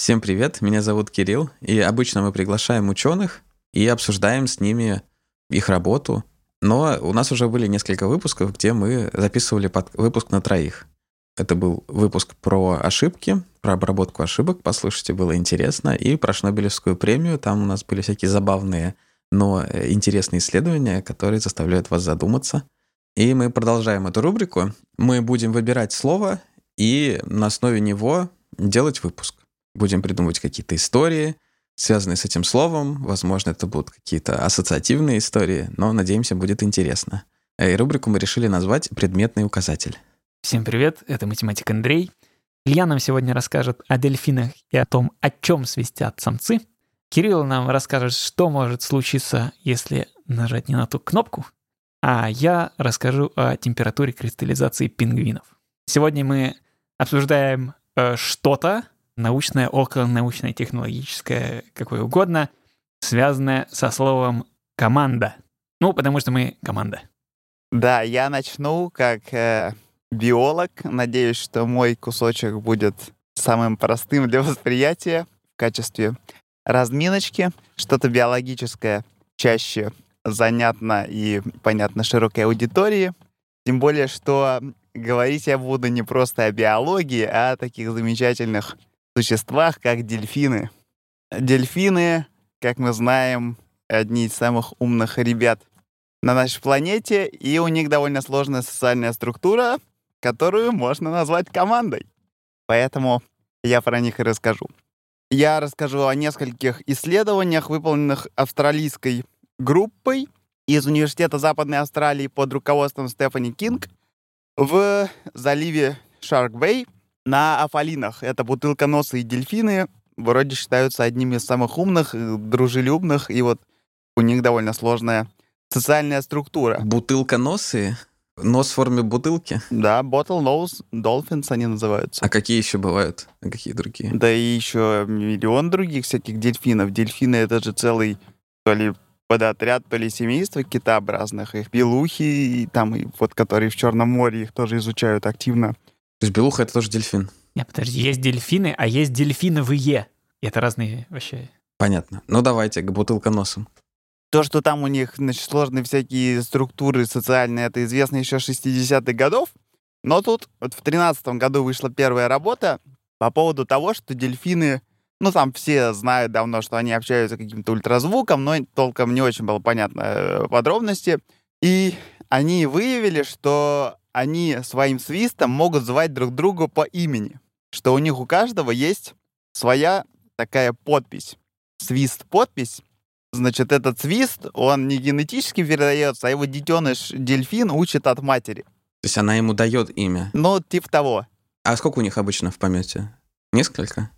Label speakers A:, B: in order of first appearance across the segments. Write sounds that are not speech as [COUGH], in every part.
A: Всем привет, меня зовут Кирилл, и обычно мы приглашаем ученых и обсуждаем с ними их работу, но у нас уже были несколько выпусков, где мы записывали под выпуск на троих. Это был выпуск про ошибки, про обработку ошибок, послушайте, было интересно, и про Шнобелевскую премию, там у нас были всякие забавные, но интересные исследования, которые заставляют вас задуматься. И мы продолжаем эту рубрику. Мы будем выбирать слово и на основе него делать выпуск. Будем придумывать какие-то истории, связанные с этим словом. Возможно, это будут какие-то ассоциативные истории, но, надеемся, будет интересно. И рубрику мы решили назвать «Предметный указатель».
B: Всем привет, это математик Андрей. Илья нам сегодня расскажет о дельфинах и о том, о чем свистят самцы. Кирилл нам расскажет, что может случиться, если нажать не на ту кнопку. А я расскажу о температуре кристаллизации пингвинов. Сегодня мы обсуждаем э, что-то, научное, околонаучное, технологическое, какое угодно, связанное со словом «команда». Ну, потому что мы команда.
C: Да, я начну как э, биолог. Надеюсь, что мой кусочек будет самым простым для восприятия в качестве разминочки. Что-то биологическое чаще занятно и понятно широкой аудитории. Тем более, что говорить я буду не просто о биологии, а о таких замечательных существах, как дельфины. Дельфины, как мы знаем, одни из самых умных ребят на нашей планете, и у них довольно сложная социальная структура, которую можно назвать командой. Поэтому я про них и расскажу. Я расскажу о нескольких исследованиях, выполненных австралийской группой из Университета Западной Австралии под руководством Стефани Кинг в заливе Шарк-Бэй на Афалинах. Это бутылконосые дельфины, вроде считаются одними из самых умных, э, дружелюбных, и вот у них довольно сложная социальная структура.
A: Бутылконосые? Нос в форме бутылки?
C: Да, bottle nose dolphins они называются.
A: А какие еще бывают? А какие другие?
C: Да и еще миллион других всяких дельфинов. Дельфины — это же целый то ли подотряд, то ли семейство китообразных. Их белухи, и там, и вот, которые в Черном море, их тоже изучают активно.
A: То есть белуха — это тоже дельфин?
B: Нет, подожди, есть дельфины, а есть дельфиновые. Это разные вообще.
A: Понятно. Ну давайте к бутылконосам.
C: То, что там у них значит, сложные всякие структуры социальные, это известно еще 60-х годов. Но тут вот в 13 году вышла первая работа по поводу того, что дельфины, ну там все знают давно, что они общаются каким-то ультразвуком, но толком не очень было понятно э, подробности. И они выявили, что они своим свистом могут звать друг друга по имени. Что у них у каждого есть своя такая подпись. Свист-подпись. Значит, этот свист, он не генетически передается, а его детеныш дельфин учит от матери.
A: То есть она ему дает имя?
C: Ну, типа того.
A: А сколько у них обычно в помете? Несколько?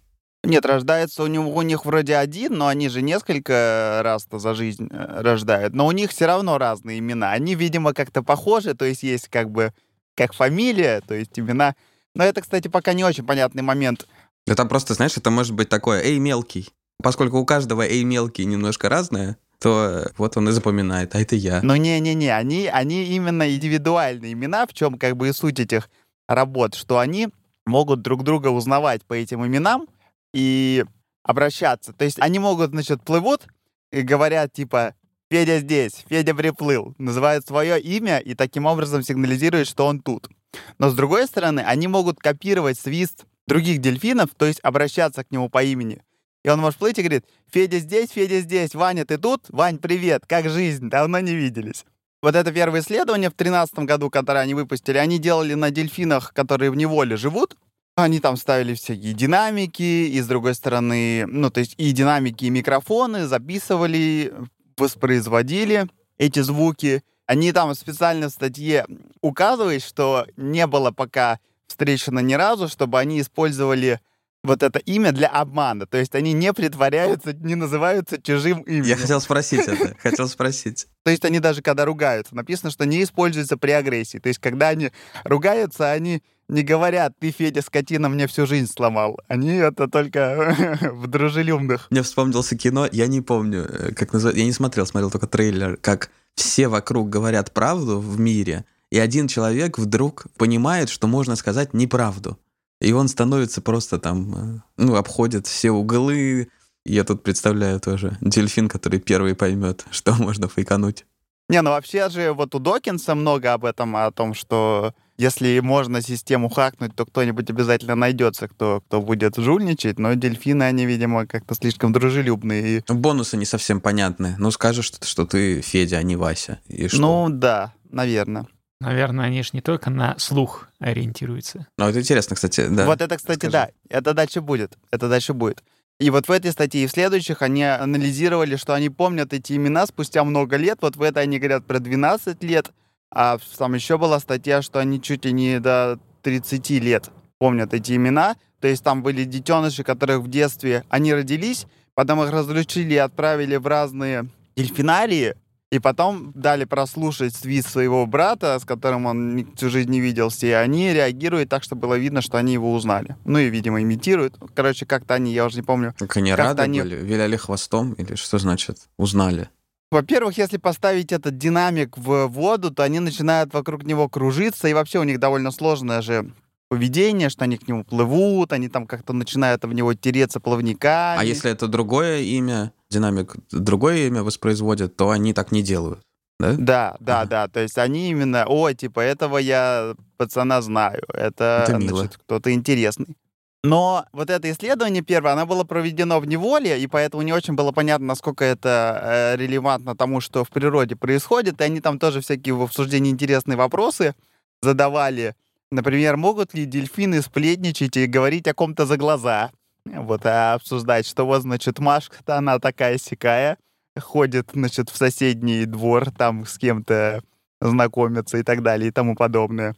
C: Нет, рождается у, него, у них вроде один, но они же несколько раз-то за жизнь э, рождают. Но у них все равно разные имена. Они, видимо, как-то похожи, то есть есть как бы как фамилия, то есть имена. Но это, кстати, пока не очень понятный момент.
A: Да там просто, знаешь, это может быть такое «эй, мелкий». Поскольку у каждого «эй, мелкий» немножко разное, то вот он и запоминает, а это я.
C: Ну не-не-не, они, они именно индивидуальные имена, в чем как бы и суть этих работ, что они могут друг друга узнавать по этим именам и обращаться. То есть они могут, значит, плывут и говорят типа «Федя здесь», «Федя приплыл», называют свое имя и таким образом сигнализируют, что он тут. Но с другой стороны, они могут копировать свист других дельфинов, то есть обращаться к нему по имени. И он может плыть и говорит, Федя здесь, Федя здесь, Ваня, ты тут? Вань, привет, как жизнь? Давно не виделись. Вот это первое исследование в 2013 году, которое они выпустили, они делали на дельфинах, которые в неволе живут. Они там ставили всякие динамики, и с другой стороны, ну, то есть и динамики, и микрофоны, записывали, воспроизводили эти звуки. Они там специально в статье указывают, что не было пока встречено ни разу, чтобы они использовали вот это имя для обмана. То есть они не притворяются, не называются чужим именем.
A: Я хотел спросить это, хотел спросить.
C: То есть они даже когда ругаются, написано, что не используется при агрессии. То есть когда они ругаются, они не говорят, ты, Федя, скотина, мне всю жизнь сломал. Они это только [LAUGHS] в дружелюбных.
A: Мне вспомнился кино, я не помню, э, как называется, я не смотрел, смотрел только трейлер, как все вокруг говорят правду в мире, и один человек вдруг понимает, что можно сказать неправду. И он становится просто там, э, ну, обходит все углы. Я тут представляю тоже дельфин, который первый поймет, [LAUGHS] что можно фейкануть.
C: Не, ну вообще же вот у Докинса много об этом, о том, что если можно систему хакнуть, то кто-нибудь обязательно найдется, кто, кто будет жульничать, но дельфины, они, видимо, как-то слишком дружелюбные. И...
A: Бонусы не совсем понятны. Ну, скажешь, что, что ты Федя, а не Вася. И что?
C: Ну, да, наверное.
B: Наверное, они же не только на слух ориентируются.
A: Ну, это интересно, кстати, да.
C: Вот это, кстати, Скажи. да. Это дальше будет. Это дальше будет. И вот в этой статье и в следующих они анализировали, что они помнят эти имена спустя много лет. Вот в этой они говорят про 12 лет, а там еще была статья, что они чуть ли не до 30 лет помнят эти имена. То есть там были детеныши, которых в детстве они родились, потом их разлучили и отправили в разные дельфинарии, и потом дали прослушать свист своего брата, с которым он всю жизнь не виделся, и они реагируют так, что было видно, что они его узнали. Ну и, видимо, имитируют. Короче, как-то они, я уже не помню.
A: Как они рады они... были? Виляли хвостом? Или что значит узнали?
C: Во-первых, если поставить этот динамик в воду, то они начинают вокруг него кружиться, и вообще у них довольно сложное же поведение, что они к нему плывут, они там как-то начинают в него тереться плавниками.
A: А если это другое имя, динамик другое имя воспроизводит, то они так не делают. Да,
C: да, да, да. То есть они именно, о, типа, этого я пацана знаю. Это, это значит, кто-то интересный. Но вот это исследование первое, оно было проведено в неволе, и поэтому не очень было понятно, насколько это э, релевантно тому, что в природе происходит. И они там тоже всякие в обсуждении интересные вопросы задавали. Например, могут ли дельфины сплетничать и говорить о ком-то за глаза? Вот, а обсуждать, что вот, значит, Машка-то она такая сякая, ходит, значит, в соседний двор, там с кем-то знакомиться и так далее и тому подобное.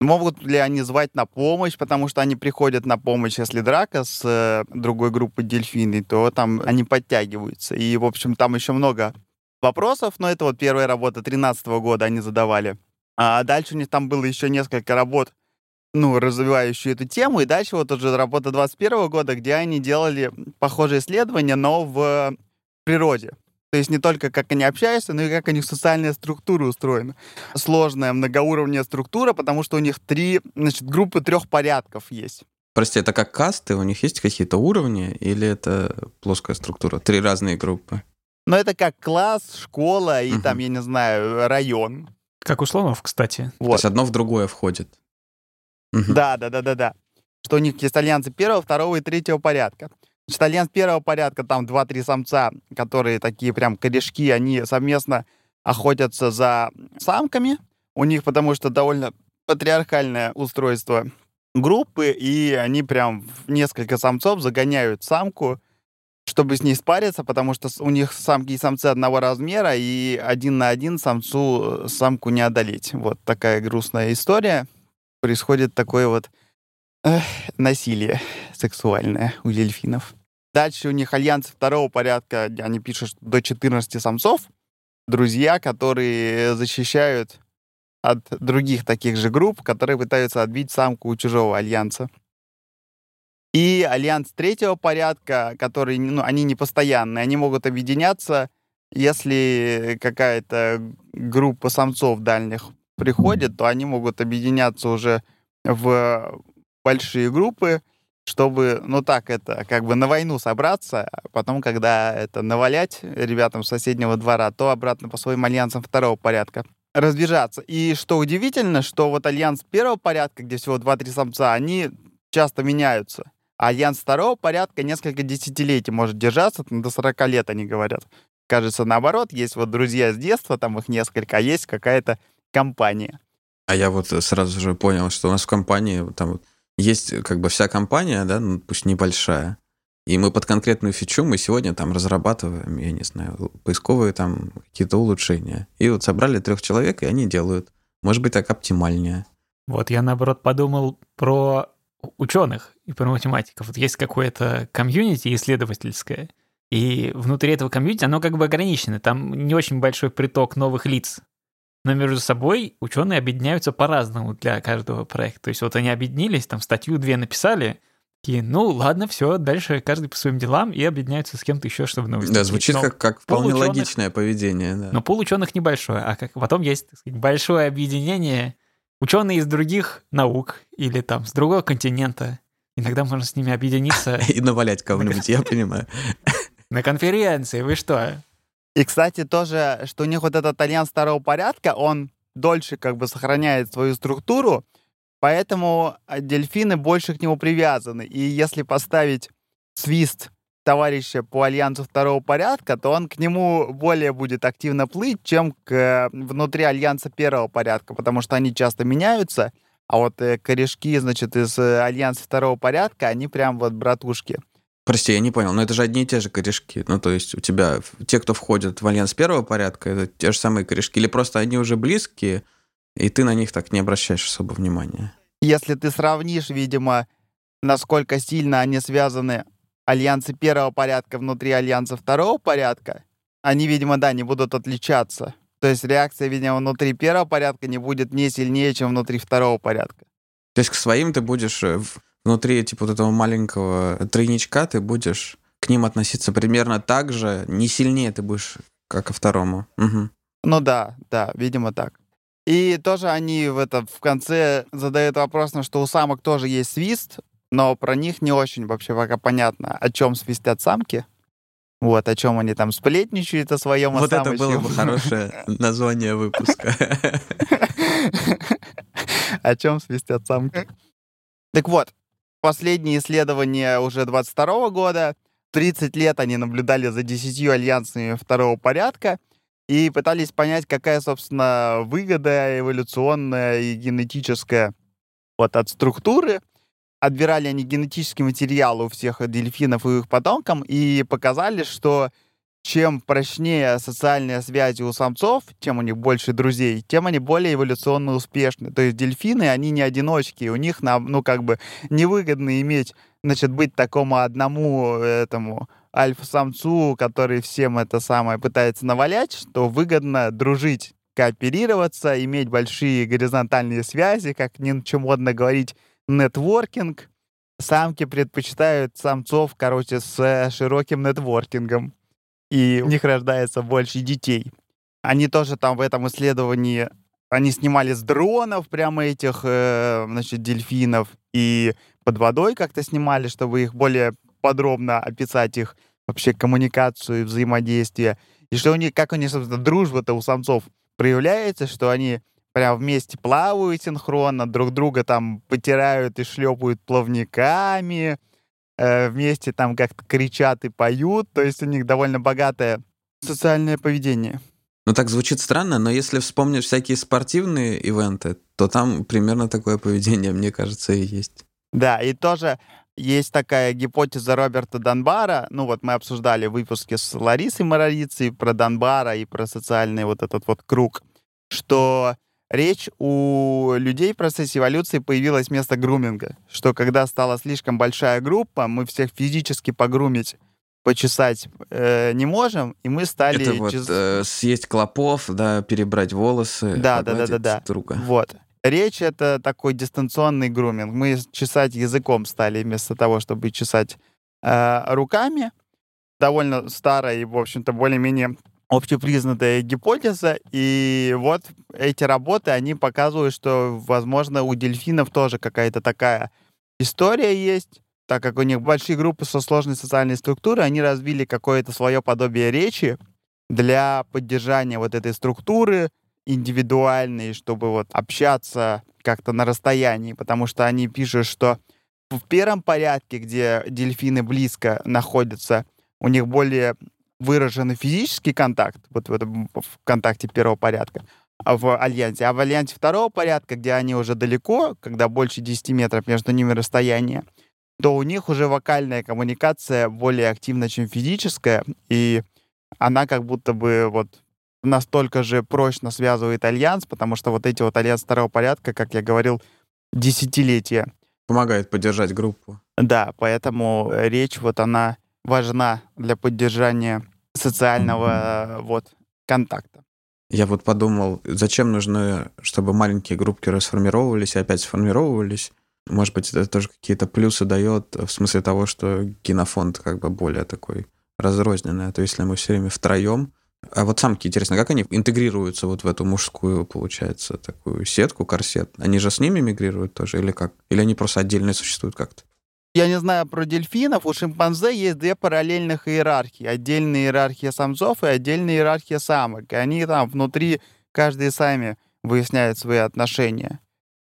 C: Могут ли они звать на помощь, потому что они приходят на помощь, если драка с э, другой группой дельфины, то там они подтягиваются. И, в общем, там еще много вопросов, но это вот первая работа 2013 года они задавали. А дальше у них там было еще несколько работ, ну, развивающие эту тему, и дальше вот уже работа 21 года, где они делали похожие исследования, но в природе. То есть не только как они общаются, но и как у них социальная структура устроена. Сложная многоуровневая структура, потому что у них три, значит, группы трех порядков есть.
A: Прости, это как касты? У них есть какие-то уровни или это плоская структура? Три разные группы.
C: Но это как класс, школа и угу. там, я не знаю, район.
B: Как у слонов, кстати.
A: Вот. То есть одно в другое входит.
C: Угу. Да, да, да, да, да. Что у них есть альянсы первого, второго и третьего порядка. Значит, альянс первого порядка, там 2-3 самца, которые такие прям корешки, они совместно охотятся за самками. У них потому что довольно патриархальное устройство группы, и они прям несколько самцов загоняют самку, чтобы с ней спариться, потому что у них самки и самцы одного размера, и один на один самцу э, самку не одолеть. Вот такая грустная история. Происходит такое вот э, насилие сексуальное у дельфинов. Дальше у них альянсы второго порядка, они пишут, что до 14 самцов, друзья, которые защищают от других таких же групп, которые пытаются отбить самку у чужого альянса. И альянс третьего порядка, которые, ну, они не постоянные, они могут объединяться, если какая-то группа самцов дальних приходит, то они могут объединяться уже в большие группы, чтобы, ну так, это как бы на войну собраться, а потом, когда это навалять ребятам соседнего двора, то обратно по своим альянсам второго порядка разбежаться. И что удивительно, что вот альянс первого порядка, где всего 2-3 самца, они часто меняются. А альянс второго порядка несколько десятилетий может держаться, там, до 40 лет они говорят. Кажется, наоборот, есть вот друзья с детства, там их несколько, а есть какая-то компания.
A: А я вот сразу же понял, что у нас в компании там есть как бы вся компания, да, ну, пусть небольшая, и мы под конкретную фичу мы сегодня там разрабатываем, я не знаю, поисковые там какие-то улучшения. И вот собрали трех человек, и они делают. Может быть, так оптимальнее.
B: Вот я, наоборот, подумал про ученых и про математиков. Вот есть какое-то комьюнити исследовательское, и внутри этого комьюнити оно как бы ограничено. Там не очень большой приток новых лиц но между собой ученые объединяются по-разному для каждого проекта. То есть вот они объединились, там статью две написали, такие, ну ладно, все, дальше каждый по своим делам и объединяются с кем-то еще, чтобы новости.
A: Да, звучит но как, как вполне ученых, логичное поведение. Да.
B: Но пол ученых небольшое, а как потом есть так сказать, большое объединение ученые из других наук или там с другого континента. Иногда можно с ними объединиться. [LAUGHS]
A: И навалять кого-нибудь, я [LAUGHS] понимаю.
B: На конференции, вы что?
C: И, кстати, тоже, что у них вот этот альянс второго порядка, он дольше как бы сохраняет свою структуру, поэтому дельфины больше к нему привязаны. И если поставить свист товарища по альянсу второго порядка, то он к нему более будет активно плыть, чем к, внутри альянса первого порядка, потому что они часто меняются, а вот э, корешки, значит, из э, альянса второго порядка, они прям вот братушки.
A: Прости, я не понял, но это же одни и те же корешки. Ну, то есть у тебя те, кто входит в альянс первого порядка, это те же самые корешки, или просто они уже близкие, и ты на них так не обращаешь особо внимания?
C: Если ты сравнишь, видимо, насколько сильно они связаны альянсы первого порядка внутри альянса второго порядка, они, видимо, да, не будут отличаться. То есть реакция, видимо, внутри первого порядка не будет не сильнее, чем внутри второго порядка.
A: То есть к своим ты будешь э, внутри типа вот этого маленького тройничка, ты будешь к ним относиться примерно так же, не сильнее ты будешь, как ко второму. Угу.
C: Ну да, да, видимо так. И тоже они в, это, в конце задают вопрос, на что у самок тоже есть свист, но про них не очень вообще пока понятно, о чем свистят самки. Вот, о чем они там сплетничают о своем
A: Вот это было бы хорошее [LAUGHS] название выпуска.
C: О чем свистят самки. Так вот, последние исследования уже 22 года. 30 лет они наблюдали за 10 альянсами второго порядка и пытались понять, какая, собственно, выгода эволюционная и генетическая вот от структуры отбирали они генетический материал у всех дельфинов и их потомкам и показали, что чем прочнее социальная связь у самцов, чем у них больше друзей, тем они более эволюционно успешны. То есть дельфины, они не одиночки, у них, ну, как бы, невыгодно иметь, значит, быть такому одному этому альфа-самцу, который всем это самое пытается навалять, что выгодно дружить, кооперироваться, иметь большие горизонтальные связи, как ни чем модно говорить, нетворкинг. Самки предпочитают самцов, короче, с широким нетворкингом. И у них рождается больше детей. Они тоже там в этом исследовании, они снимали с дронов прямо этих, э, значит, дельфинов. И под водой как-то снимали, чтобы их более подробно описать их вообще коммуникацию и взаимодействие. И что у них, как у них, собственно, дружба-то у самцов проявляется, что они прям вместе плавают синхронно, друг друга там потирают и шлепают плавниками, э, вместе там как-то кричат и поют. То есть у них довольно богатое социальное поведение.
A: Ну, так звучит странно, но если вспомнишь всякие спортивные ивенты, то там примерно такое поведение, [LAUGHS] мне кажется, и есть.
C: Да, и тоже есть такая гипотеза Роберта Донбара. Ну вот мы обсуждали в выпуске с Ларисой Моровицей про Донбара и про социальный вот этот вот круг, что речь у людей в процессе эволюции появилось место груминга, что когда стала слишком большая группа, мы всех физически погрумить почесать э, не можем, и мы стали...
A: Это вот э, съесть клопов, да, перебрать волосы,
C: да, да, да, да, да.
A: друга.
C: Вот. Речь — это такой дистанционный груминг. Мы чесать языком стали вместо того, чтобы чесать э, руками. Довольно старая и, в общем-то, более-менее общепризнанная гипотеза, и вот эти работы, они показывают, что, возможно, у дельфинов тоже какая-то такая история есть, так как у них большие группы со сложной социальной структурой, они развили какое-то свое подобие речи для поддержания вот этой структуры индивидуальной, чтобы вот общаться как-то на расстоянии, потому что они пишут, что в первом порядке, где дельфины близко находятся, у них более выраженный физический контакт, вот в этом в контакте первого порядка, а в альянсе. А в альянсе второго порядка, где они уже далеко, когда больше 10 метров между ними расстояние, то у них уже вокальная коммуникация более активна, чем физическая, и она как будто бы вот настолько же прочно связывает альянс, потому что вот эти вот альянсы второго порядка, как я говорил, десятилетия.
A: Помогает поддержать группу.
C: Да, поэтому речь вот она важна для поддержания социального вот контакта.
A: Я вот подумал, зачем нужно, чтобы маленькие группки расформировались и опять сформировывались? Может быть, это тоже какие-то плюсы дает в смысле того, что генофонд как бы более такой разрозненный. А то если мы все время втроем, А вот самки, интересно, как они интегрируются вот в эту мужскую, получается, такую сетку, корсет? Они же с ними мигрируют тоже или как? Или они просто отдельно существуют как-то?
C: Я не знаю про дельфинов. У шимпанзе есть две параллельных иерархии. Отдельная иерархия самцов и отдельная иерархия самок. И они там внутри, каждый сами выясняют свои отношения.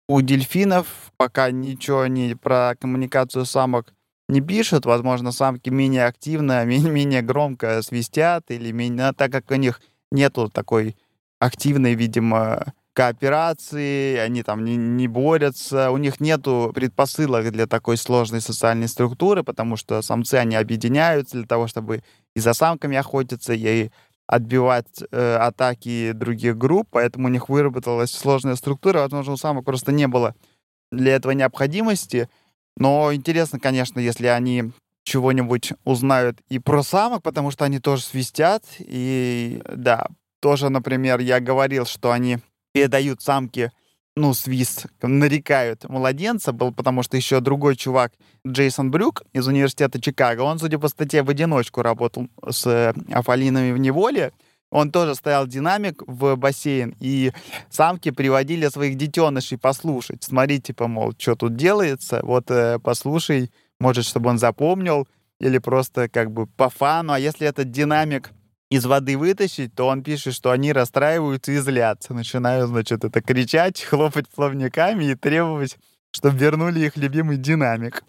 C: У дельфинов пока ничего не про коммуникацию самок не пишут. Возможно, самки менее активно, [LAUGHS] менее громко свистят, или менее, так как у них нету такой активной, видимо, кооперации, они там не, не борются, у них нету предпосылок для такой сложной социальной структуры, потому что самцы, они объединяются для того, чтобы и за самками охотиться, и отбивать э, атаки других групп, поэтому у них выработалась сложная структура, возможно, у самок просто не было для этого необходимости, но интересно, конечно, если они чего-нибудь узнают и про самок, потому что они тоже свистят, и да, тоже, например, я говорил, что они передают самке, ну, свист, нарекают младенца, был потому что еще другой чувак, Джейсон Брюк из университета Чикаго, он, судя по статье, в одиночку работал с э, афалинами в неволе, он тоже стоял динамик в бассейн, и самки приводили своих детенышей послушать. Смотри, типа, мол, что тут делается, вот э, послушай, может, чтобы он запомнил, или просто как бы по фану. А если этот динамик из воды вытащить, то он пишет, что они расстраиваются и злятся. Начинают, значит, это кричать, [LAUGHS] хлопать плавниками и требовать, чтобы вернули их любимый динамик.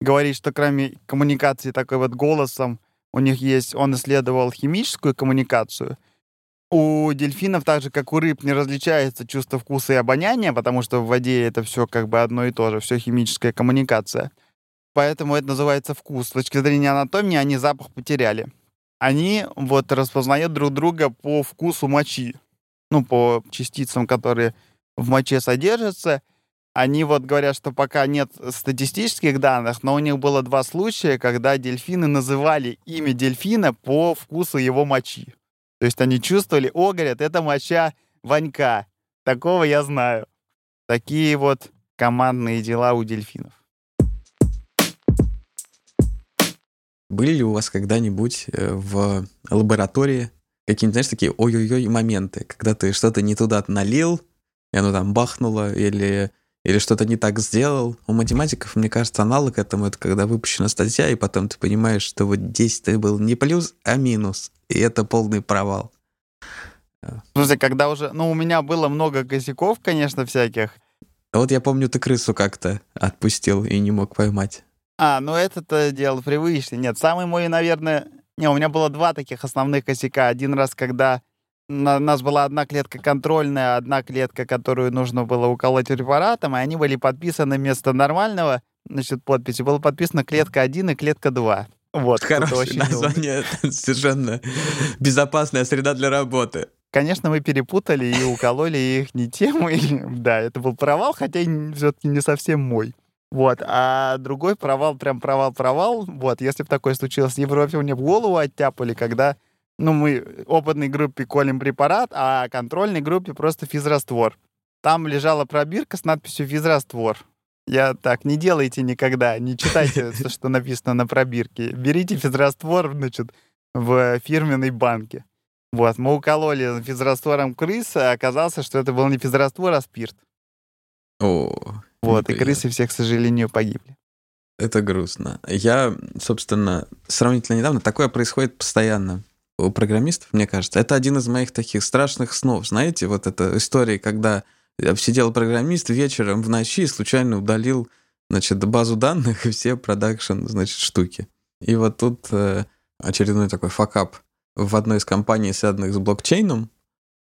C: Говорит, что кроме коммуникации такой вот голосом, у них есть, он исследовал химическую коммуникацию. У дельфинов, так же как у рыб, не различается чувство вкуса и обоняния, потому что в воде это все как бы одно и то же, все химическая коммуникация. Поэтому это называется вкус. С точки зрения анатомии они запах потеряли они вот распознают друг друга по вкусу мочи, ну, по частицам, которые в моче содержатся. Они вот говорят, что пока нет статистических данных, но у них было два случая, когда дельфины называли имя дельфина по вкусу его мочи. То есть они чувствовали, о, говорят, это моча Ванька. Такого я знаю. Такие вот командные дела у дельфинов.
A: Были ли у вас когда-нибудь э, в лаборатории какие-нибудь, знаешь, такие ой-ой-ой моменты, когда ты что-то не туда налил, и оно там бахнуло, или, или что-то не так сделал? У математиков, мне кажется, аналог этому, это когда выпущена статья, и потом ты понимаешь, что вот здесь ты был не плюс, а минус, и это полный провал.
C: Слушай, когда уже... Ну, у меня было много косяков, конечно, всяких.
A: Вот я помню, ты крысу как-то отпустил и не мог поймать.
C: А, ну это-то дело привычное. Нет, самый мой, наверное... Не, у меня было два таких основных косяка. Один раз, когда на, у нас была одна клетка контрольная, одна клетка, которую нужно было уколоть препаратом, и они были подписаны вместо нормального, значит, подписи, было подписано клетка 1 и клетка 2. Вот,
A: Хорошее название, [LAUGHS] совершенно безопасная среда для работы.
C: Конечно, мы перепутали и укололи их не тем, [LAUGHS] и, да, это был провал, хотя все-таки не совсем мой. Вот. А другой провал, прям провал-провал. Вот. Если бы такое случилось в Европе, мне в голову оттяпали, когда ну, мы опытной группе колем препарат, а контрольной группе просто физраствор. Там лежала пробирка с надписью «физраствор». Я так, не делайте никогда, не читайте, [LAUGHS] что написано на пробирке. Берите физраствор, значит, в фирменной банке. Вот, мы укололи физраствором крыс, а оказалось, что это был не физраствор, а спирт.
A: О,
C: вот, и крысы все, к сожалению, погибли.
A: Это грустно. Я, собственно, сравнительно недавно, такое происходит постоянно у программистов, мне кажется. Это один из моих таких страшных снов. Знаете, вот эта история, когда сидел программист вечером в ночи и случайно удалил, значит, базу данных и все продакшн, значит, штуки. И вот тут э, очередной такой факап в одной из компаний, связанных с блокчейном,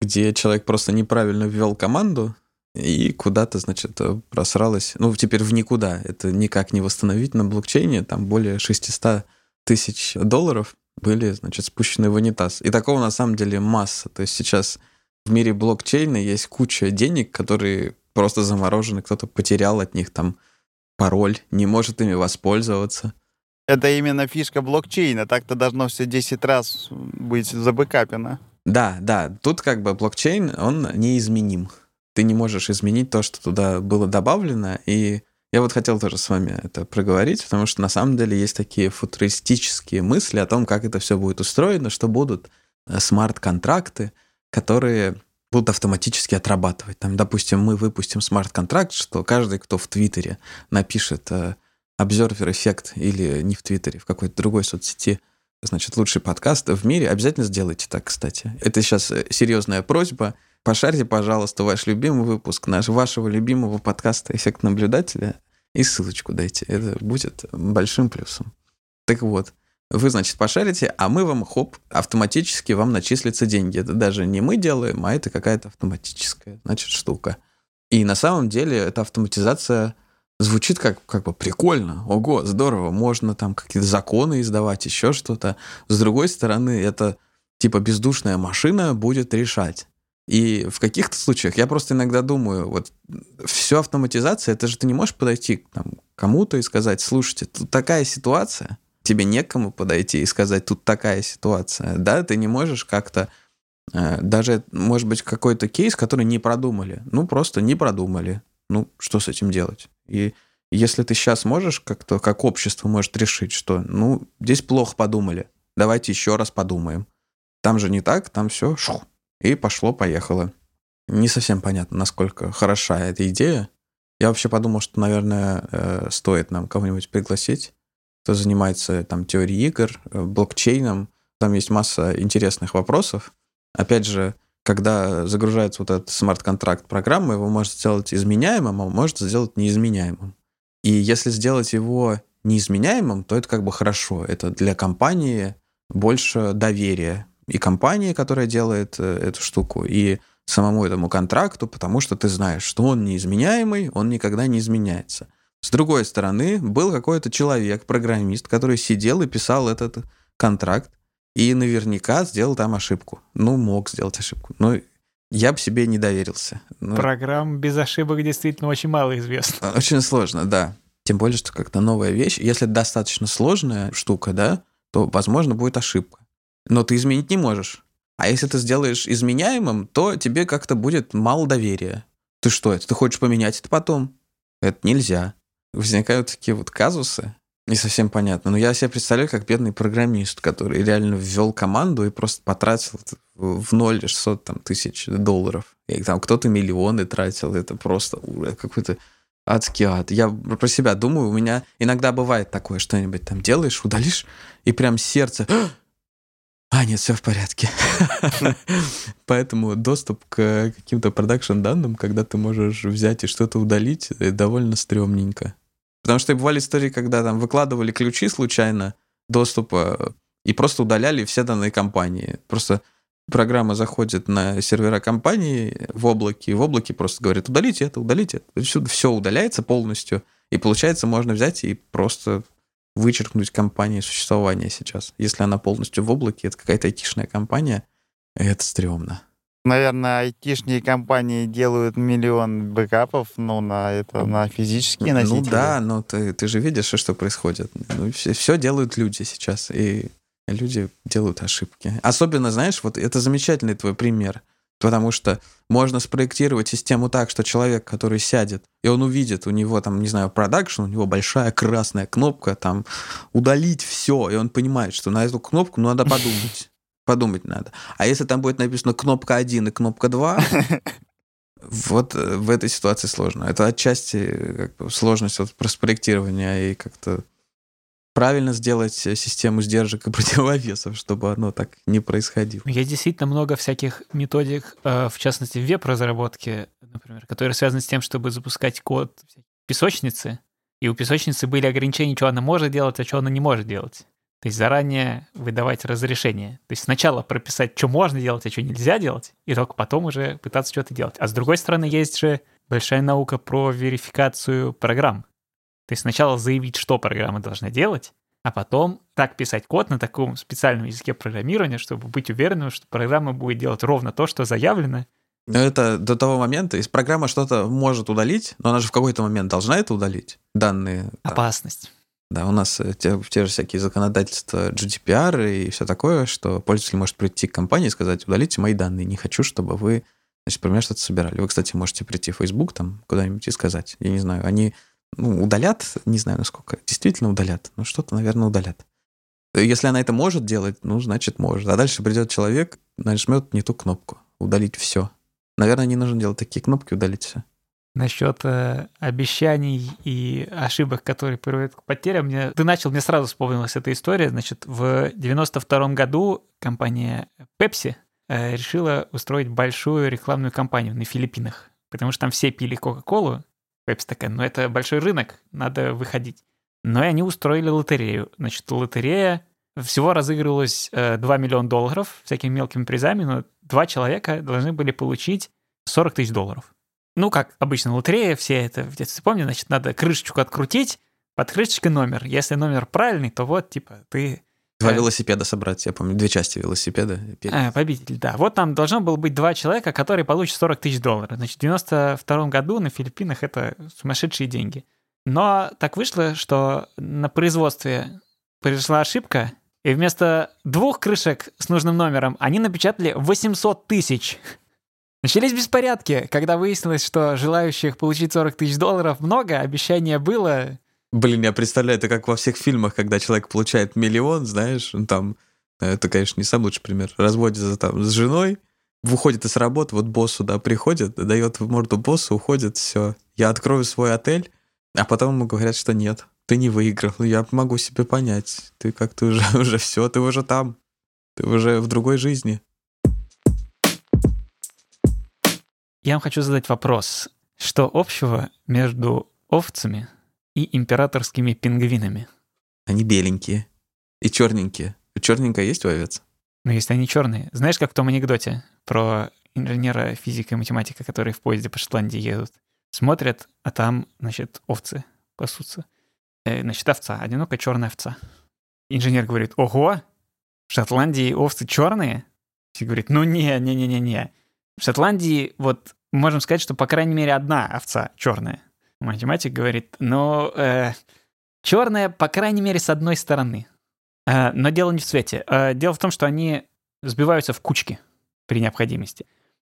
A: где человек просто неправильно ввел команду, и куда-то, значит, э, просралось. Ну, теперь в никуда. Это никак не восстановить на блокчейне. Там более 600 тысяч долларов были, значит, спущены в унитаз. И такого на самом деле масса. То есть сейчас в мире блокчейна есть куча денег, которые просто заморожены, кто-то потерял от них там пароль, не может ими воспользоваться.
C: Это именно фишка блокчейна. Так-то должно все 10 раз быть забэкапено.
A: Да, да. Тут как бы блокчейн, он неизменим ты не можешь изменить то, что туда было добавлено. И я вот хотел тоже с вами это проговорить, потому что на самом деле есть такие футуристические мысли о том, как это все будет устроено, что будут э, смарт-контракты, которые будут автоматически отрабатывать. Там, допустим, мы выпустим смарт-контракт, что каждый, кто в Твиттере напишет э, Observer эффект или не в Твиттере, в какой-то другой соцсети, значит, лучший подкаст в мире, обязательно сделайте так, кстати. Это сейчас э, серьезная просьба. Пошарьте, пожалуйста, ваш любимый выпуск наш, вашего любимого подкаста «Эффект наблюдателя» и ссылочку дайте. Это будет большим плюсом. Так вот, вы, значит, пошарите, а мы вам, хоп, автоматически вам начислятся деньги. Это даже не мы делаем, а это какая-то автоматическая, значит, штука. И на самом деле эта автоматизация звучит как, как бы прикольно. Ого, здорово, можно там какие-то законы издавать, еще что-то. С другой стороны, это типа бездушная машина будет решать. И в каких-то случаях я просто иногда думаю, вот все автоматизация, это же ты не можешь подойти там, кому-то и сказать, слушайте, тут такая ситуация, тебе некому подойти и сказать, тут такая ситуация, да, ты не можешь как-то, э, даже, может быть, какой-то кейс, который не продумали, ну, просто не продумали, ну, что с этим делать? И если ты сейчас можешь как-то, как общество может решить, что, ну, здесь плохо подумали, давайте еще раз подумаем. Там же не так, там все, шух, и пошло-поехало. Не совсем понятно, насколько хороша эта идея. Я вообще подумал, что, наверное, э, стоит нам кого-нибудь пригласить, кто занимается там теорией игр, э, блокчейном. Там есть масса интересных вопросов. Опять же, когда загружается вот этот смарт-контракт программы, его можно сделать изменяемым, а может сделать неизменяемым. И если сделать его неизменяемым, то это как бы хорошо. Это для компании больше доверия и компании, которая делает э, эту штуку, и самому этому контракту, потому что ты знаешь, что он неизменяемый, он никогда не изменяется. С другой стороны, был какой-то человек, программист, который сидел и писал этот контракт, и наверняка сделал там ошибку. Ну, мог сделать ошибку. Но я бы себе не доверился.
B: Но... Программ без ошибок действительно очень мало известно.
A: Очень сложно, да. Тем более, что как-то новая вещь. Если достаточно сложная штука, да, то, возможно, будет ошибка но ты изменить не можешь. А если ты сделаешь изменяемым, то тебе как-то будет мало доверия. Ты что, это ты хочешь поменять это потом? Это нельзя. Возникают такие вот казусы, не совсем понятно. Но я себе представляю, как бедный программист, который реально ввел команду и просто потратил в ноль 600 там, тысяч долларов. И там кто-то миллионы тратил. Это просто какой-то адский ад. Я про себя думаю, у меня иногда бывает такое, что-нибудь там делаешь, удалишь, и прям сердце а, нет, все в порядке. [LAUGHS] Поэтому доступ к каким-то продакшн данным, когда ты можешь взять и что-то удалить, довольно стрёмненько. Потому что бывали истории, когда там выкладывали ключи случайно доступа и просто удаляли все данные компании. Просто программа заходит на сервера компании в облаке, и в облаке просто говорит, удалите это, удалите это. Все удаляется полностью, и получается, можно взять и просто вычеркнуть компании существования сейчас. Если она полностью в облаке, это какая-то айтишная компания, это стрёмно.
C: Наверное, айтишные компании делают миллион бэкапов, ну, на это, на физические ну носители.
A: Ну да, но ты, ты же видишь, что происходит. Ну, все, все делают люди сейчас, и люди делают ошибки. Особенно, знаешь, вот это замечательный твой пример — Потому что можно спроектировать систему так, что человек, который сядет, и он увидит, у него там, не знаю, продакшн, у него большая красная кнопка, там, удалить все, и он понимает, что на эту кнопку надо [LAUGHS] подумать. Подумать надо. А если там будет написано кнопка 1 и кнопка 2, вот э, в этой ситуации сложно. Это отчасти как бы, сложность вот проспроектирования и как-то правильно сделать э, систему сдержек и [LAUGHS] противовесов, чтобы оно так не происходило.
B: Есть действительно много всяких методик, э, в частности, в веб-разработке, например, которые связаны с тем, чтобы запускать код песочницы, и у песочницы были ограничения, что она может делать, а что она не может делать. То есть заранее выдавать разрешение. То есть сначала прописать, что можно делать, а что нельзя делать, и только потом уже пытаться что-то делать. А с другой стороны, есть же большая наука про верификацию программ. То есть сначала заявить, что программа должна делать, а потом так писать код на таком специальном языке программирования, чтобы быть уверенным, что программа будет делать ровно то, что заявлено.
A: Но это до того момента, если программа что-то может удалить, но она же в какой-то момент должна это удалить, данные.
B: Опасность.
A: Да, у нас э, те, те же всякие законодательства GDPR и все такое, что пользователь может прийти к компании и сказать, удалите мои данные, не хочу, чтобы вы, значит, про меня что-то собирали. Вы, кстати, можете прийти в Facebook там куда-нибудь и сказать, я не знаю, они ну, удалят, не знаю насколько, действительно удалят, но что-то, наверное, удалят. Если она это может делать, ну, значит, может. А дальше придет человек, нажмет не ту кнопку. Удалить все. Наверное, не нужно делать такие кнопки, удалить все.
B: Насчет э, обещаний и ошибок, которые приводят к потерям, мне, ты начал, мне сразу вспомнилась эта история. Значит, в 92 году компания Pepsi э, решила устроить большую рекламную кампанию на Филиппинах, потому что там все пили Кока-Колу. Pepsi такая, ну это большой рынок, надо выходить. Но и они устроили лотерею. Значит, лотерея всего разыгрывалась э, 2 миллиона долларов всякими мелкими призами, но два человека должны были получить 40 тысяч долларов ну, как обычно, лотерея, все это в детстве помню, значит, надо крышечку открутить, под крышечкой номер. Если номер правильный, то вот, типа, ты...
A: Два э, велосипеда собрать, я помню, две части велосипеда.
B: А, победитель, да. Вот там должно было быть два человека, которые получат 40 тысяч долларов. Значит, в 92 году на Филиппинах это сумасшедшие деньги. Но так вышло, что на производстве произошла ошибка, и вместо двух крышек с нужным номером они напечатали 800 тысяч. Начались беспорядки, когда выяснилось, что желающих получить 40 тысяч долларов много, обещание было.
A: Блин, я представляю, это как во всех фильмах, когда человек получает миллион, знаешь, там, это, конечно, не самый лучший пример, разводится там с женой, выходит из работы, вот босс сюда приходит, дает в морду боссу, уходит, все, я открою свой отель, а потом ему говорят, что нет, ты не выиграл, я могу себе понять, ты как-то уже, [LAUGHS] уже все, ты уже там, ты уже в другой жизни.
B: Я вам хочу задать вопрос. Что общего между овцами и императорскими пингвинами?
A: Они беленькие и черненькие. Черненькая есть у овец?
B: Ну, если они черные. Знаешь, как в том анекдоте про инженера физика и математика, которые в поезде по Шотландии едут? Смотрят, а там, значит, овцы пасутся. Э, значит, овца, одинокая черная овца. Инженер говорит, ого, в Шотландии овцы черные? Все говорит, ну не, не, не, не, не. В Шотландии вот можем сказать, что, по крайней мере, одна овца черная. Математик говорит, но э, черная, по крайней мере, с одной стороны. Э, но дело не в цвете. Э, дело в том, что они сбиваются в кучки при необходимости.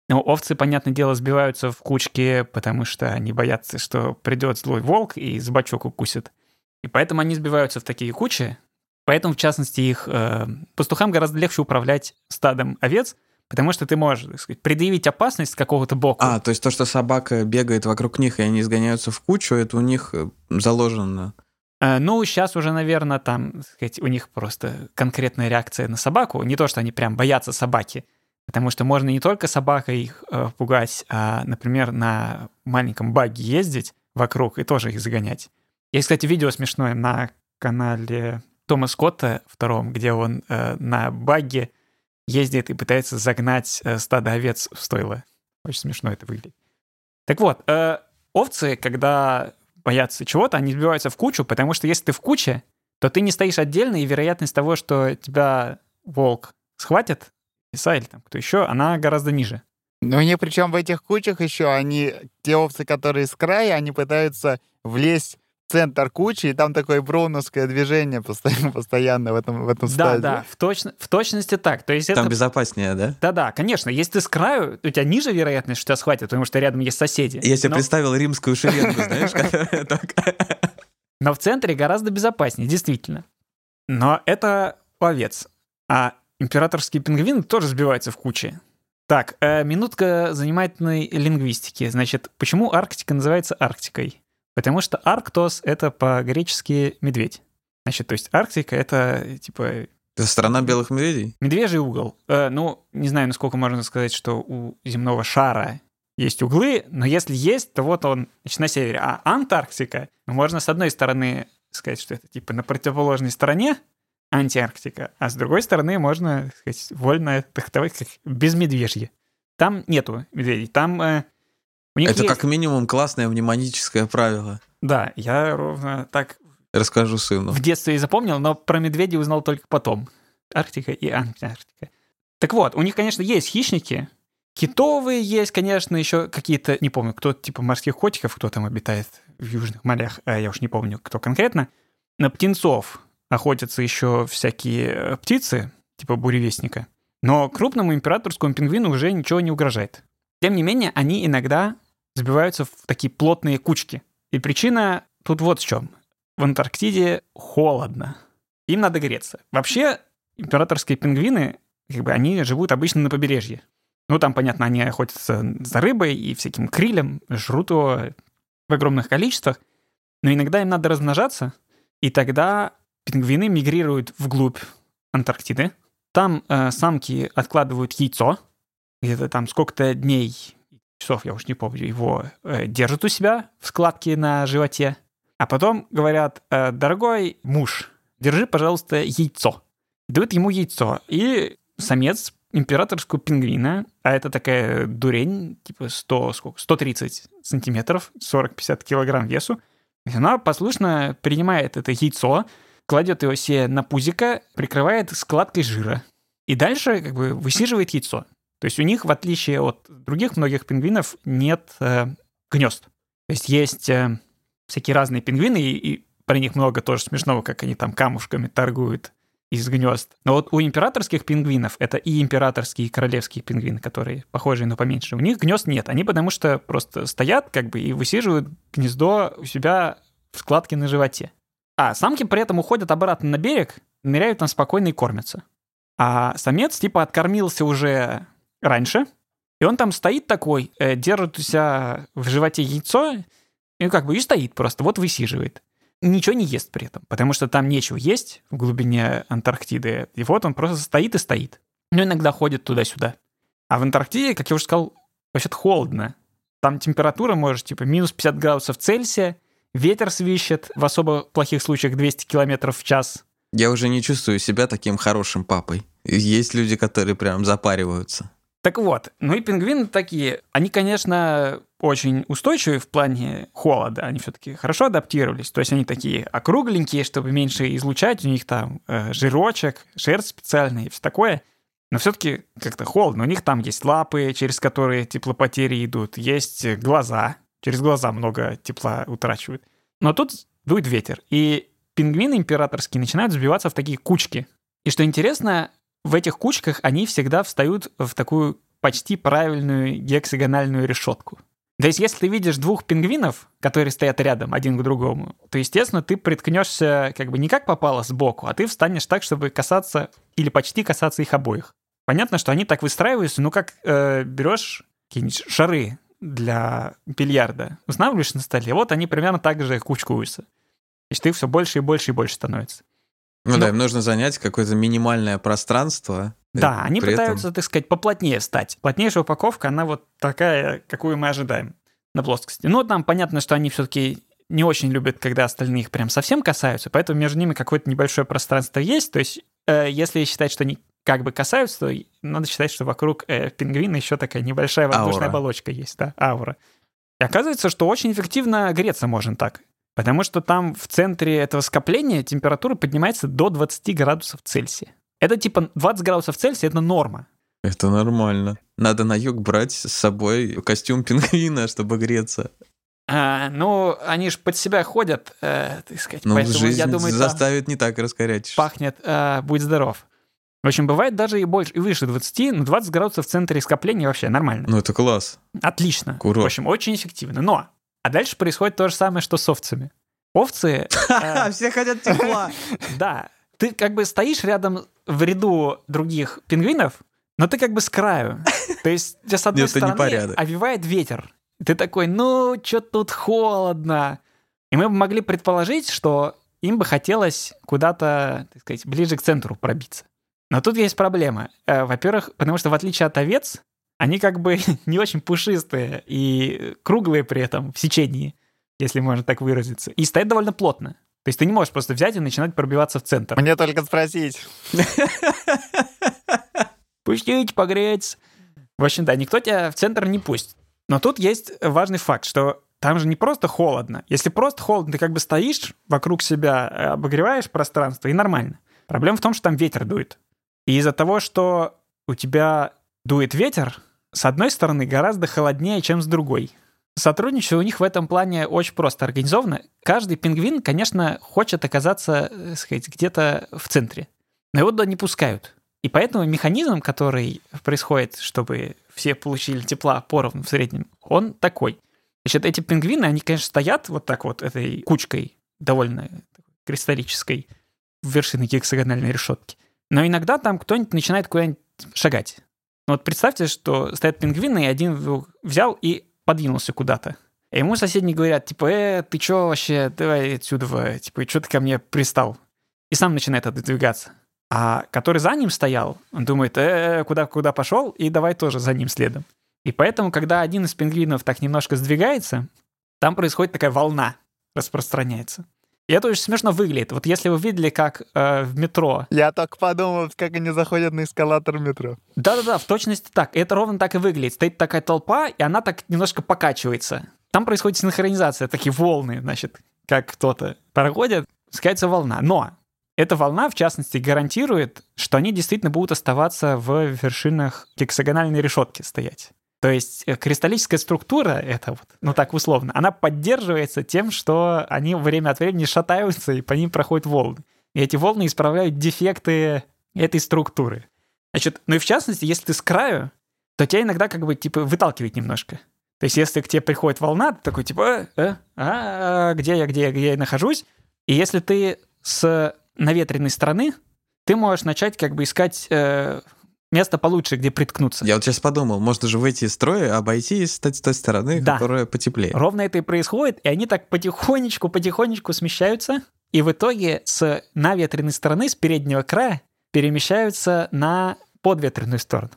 B: Ну, овцы, понятное дело, сбиваются в кучки, потому что они боятся, что придет злой волк и с бачок укусит. И поэтому они сбиваются в такие кучи. Поэтому, в частности, их э, пастухам гораздо легче управлять стадом овец, Потому что ты можешь, так сказать, предъявить опасность какого-то боку.
A: А, то есть то, что собака бегает вокруг них, и они сгоняются в кучу, это у них э, заложено.
B: А, ну, сейчас уже, наверное, там, сказать, у них просто конкретная реакция на собаку. Не то, что они прям боятся собаки, потому что можно не только собакой их э, пугать, а, например, на маленьком баге ездить вокруг и тоже их загонять. Есть, кстати, видео смешное на канале Тома Скотта втором, где он э, на баге ездит и пытается загнать э, стадо овец в стойло. Очень смешно это выглядит. Так вот, э, овцы, когда боятся чего-то, они сбиваются в кучу, потому что если ты в куче, то ты не стоишь отдельно, и вероятность того, что тебя волк схватит, лиса или там кто еще, она гораздо ниже.
C: Ну, не причем в этих кучах еще они, те овцы, которые с края, они пытаются влезть центр кучи, и там такое броуновское движение постоянно, [LAUGHS] постоянно в этом, в этом
B: стадии. Да, да, в, точ, в точности так. То есть
A: там
B: это...
A: безопаснее, да?
B: Да-да, конечно. Если ты с краю, у тебя ниже вероятность, что тебя схватят, потому что рядом есть соседи.
A: Я себе Но... представил римскую шеренгу, [LAUGHS] знаешь,
B: Но в центре гораздо безопаснее, действительно. Но это овец. А императорские пингвины тоже сбиваются в кучи. Так, э, минутка занимательной лингвистики. Значит, почему Арктика называется Арктикой? Потому что Арктос — это по-гречески медведь. Значит, то есть Арктика — это типа...
A: Это страна белых медведей?
B: Медвежий угол. Э, ну, не знаю, насколько можно сказать, что у земного шара есть углы, но если есть, то вот он значит, на севере. А Антарктика, ну, можно с одной стороны сказать, что это типа на противоположной стороне Антиарктика, а с другой стороны можно сказать, вольно трактовать как безмедвежье. Там нету медведей, там э,
A: это есть... как минимум классное мнемоническое правило.
B: Да, я ровно так...
A: Расскажу сыну.
B: В детстве и запомнил, но про медведей узнал только потом. Арктика и Антарктика. Так вот, у них, конечно, есть хищники. Китовые есть, конечно, еще какие-то, не помню, кто типа морских котиков, кто там обитает в южных морях, а я уж не помню, кто конкретно. На птенцов охотятся еще всякие э, птицы, типа буревестника. Но крупному императорскому пингвину уже ничего не угрожает. Тем не менее, они иногда забиваются в такие плотные кучки. И причина тут вот в чем. В Антарктиде холодно. им надо греться. Вообще, императорские пингвины, как бы, они живут обычно на побережье. Ну, там, понятно, они охотятся за рыбой и всяким крилем, жрут его в огромных количествах. Но иногда им надо размножаться, и тогда пингвины мигрируют вглубь Антарктиды. Там э, самки откладывают яйцо, где-то там сколько-то дней, часов, я уж не помню, его э, держат у себя в складке на животе. А потом говорят, э, дорогой муж, держи, пожалуйста, яйцо. Дают ему яйцо. И самец императорского пингвина, а это такая дурень, типа 100, сколько, 130 сантиметров, 40-50 килограмм весу, она послушно принимает это яйцо, кладет его себе на пузико, прикрывает складкой жира. И дальше как бы высиживает яйцо. То есть у них, в отличие от других многих пингвинов, нет э, гнезд. То есть есть э, всякие разные пингвины, и, и про них много тоже смешного, как они там камушками торгуют из гнезд. Но вот у императорских пингвинов, это и императорские, и королевские пингвины, которые похожие, но поменьше, у них гнезд нет. Они потому что просто стоят как бы и высиживают гнездо у себя в складке на животе. А самки при этом уходят обратно на берег, ныряют там спокойно и кормятся. А самец типа откормился уже раньше, и он там стоит такой, э, держит у себя в животе яйцо, и как бы и стоит просто, вот высиживает ничего не ест при этом, потому что там нечего есть в глубине Антарктиды. И вот он просто стоит и стоит. Но иногда ходит туда-сюда. А в Антарктиде, как я уже сказал, вообще-то холодно. Там температура может типа минус 50 градусов Цельсия, ветер свищет, в особо плохих случаях 200 километров в час.
A: Я уже не чувствую себя таким хорошим папой. Есть люди, которые прям запариваются.
B: Так вот, ну и пингвины такие, они, конечно, очень устойчивые в плане холода, они все-таки хорошо адаптировались, то есть они такие округленькие, чтобы меньше излучать, у них там э, жирочек, шерсть специальная и все такое, но все-таки как-то холодно, у них там есть лапы, через которые теплопотери идут, есть глаза, через глаза много тепла утрачивают. Но тут дует ветер, и пингвины императорские начинают сбиваться в такие кучки. И что интересно, в этих кучках они всегда встают в такую почти правильную гексагональную решетку. То есть, если ты видишь двух пингвинов, которые стоят рядом один к другому, то, естественно, ты приткнешься как бы не как попало сбоку, а ты встанешь так, чтобы касаться или почти касаться их обоих. Понятно, что они так выстраиваются, ну как э, берешь какие-нибудь шары для бильярда, устанавливаешь на столе, вот они примерно так же кучкуются. То их все больше и больше и больше становится.
A: Ну Но... да, им нужно занять какое-то минимальное пространство.
B: Да, они пытаются, этом... так сказать, поплотнее стать. Плотнейшая упаковка, она вот такая, какую мы ожидаем на плоскости. Ну, там понятно, что они все-таки не очень любят, когда остальные их прям совсем касаются, поэтому между ними какое-то небольшое пространство есть. То есть, э, если считать, что они как бы касаются, то надо считать, что вокруг э, пингвина еще такая небольшая воздушная аура. оболочка есть, да, аура. И оказывается, что очень эффективно греться можно так. Потому что там в центре этого скопления температура поднимается до 20 градусов Цельсия. Это типа 20 градусов Цельсия — это норма.
A: Это нормально. Надо на юг брать с собой костюм пингвина, чтобы греться.
B: А, ну, они же под себя ходят, э, так сказать.
A: Ну, Поэтому, жизнь я думаю, заставит не так раскорять.
B: Пахнет, э, будь здоров. В общем, бывает даже и больше, и выше 20, но 20 градусов в центре скопления вообще нормально.
A: Ну, это класс.
B: Отлично.
A: Курорт.
B: В общем, очень эффективно. Но а дальше происходит то же самое, что с овцами. Овцы...
A: Э, [LAUGHS] Все хотят тепла. [LAUGHS]
B: Да. Ты как бы стоишь рядом в ряду других пингвинов, но ты как бы с краю. [LAUGHS] То есть тебя с одной стороны овивает ветер. Ты такой, ну, что тут холодно. И мы бы могли предположить, что им бы хотелось куда-то, так сказать, ближе к центру пробиться. Но тут есть проблема. Э, во-первых, потому что в отличие от овец, они как бы [LAUGHS] не очень пушистые и круглые при этом в сечении, если можно так выразиться, и стоят довольно плотно. То есть ты не можешь просто взять и начинать пробиваться в центр.
C: Мне только спросить. [LAUGHS]
B: Пустите погреться. В общем, да, никто тебя в центр не пустит. Но тут есть важный факт, что там же не просто холодно. Если просто холодно, ты как бы стоишь вокруг себя, э, обогреваешь пространство, и нормально. Проблема в том, что там ветер дует. И из-за того, что у тебя дует ветер, с одной стороны, гораздо холоднее, чем с другой. Сотрудничество у них в этом плане очень просто организовано. Каждый пингвин, конечно, хочет оказаться, так э, сказать, где-то в центре. Но его туда не пускают. И поэтому механизм, который происходит, чтобы все получили тепла поровну в среднем, он такой. Значит, эти пингвины, они, конечно, стоят вот так вот этой кучкой довольно кристаллической вершины гексагональной решетки. Но иногда там кто-нибудь начинает куда-нибудь шагать. Ну вот представьте, что стоят пингвины, и один взял и подвинулся куда-то. И ему соседние говорят, типа, э, ты чё вообще, давай отсюда, типа, что ты ко мне пристал? И сам начинает отодвигаться. А который за ним стоял, он думает, э, куда, куда пошел, и давай тоже за ним следом. И поэтому, когда один из пингвинов так немножко сдвигается, там происходит такая волна, распространяется. И это очень смешно выглядит. Вот если вы видели, как э, в метро...
C: Я так подумал, как они заходят на эскалатор метро.
B: Да-да-да, в точности так. Это ровно так и выглядит. Стоит такая толпа, и она так немножко покачивается. Там происходит синхронизация, такие волны, значит, как кто-то проходит, скается волна. Но эта волна, в частности, гарантирует, что они действительно будут оставаться в вершинах гексагональной решетки стоять. То есть э, кристаллическая структура, это вот, ну так условно, она поддерживается тем, что они время от времени шатаются, и по ним проходят волны. И эти волны исправляют дефекты этой структуры. Значит, ну и в частности, если ты с краю, то тебя иногда как бы типа выталкивает немножко. То есть если к тебе приходит волна, ты такой типа, э, э, а, где я, где я, где я нахожусь? И если ты с наветренной стороны, ты можешь начать как бы искать э, место получше, где приткнуться.
A: Я вот сейчас подумал, можно же выйти из строя, обойти с той, с той стороны,
B: Да.
A: которая потеплее.
B: Ровно это и происходит, и они так потихонечку, потихонечку смещаются, и в итоге с наветренной стороны, с переднего края, перемещаются на подветренную сторону.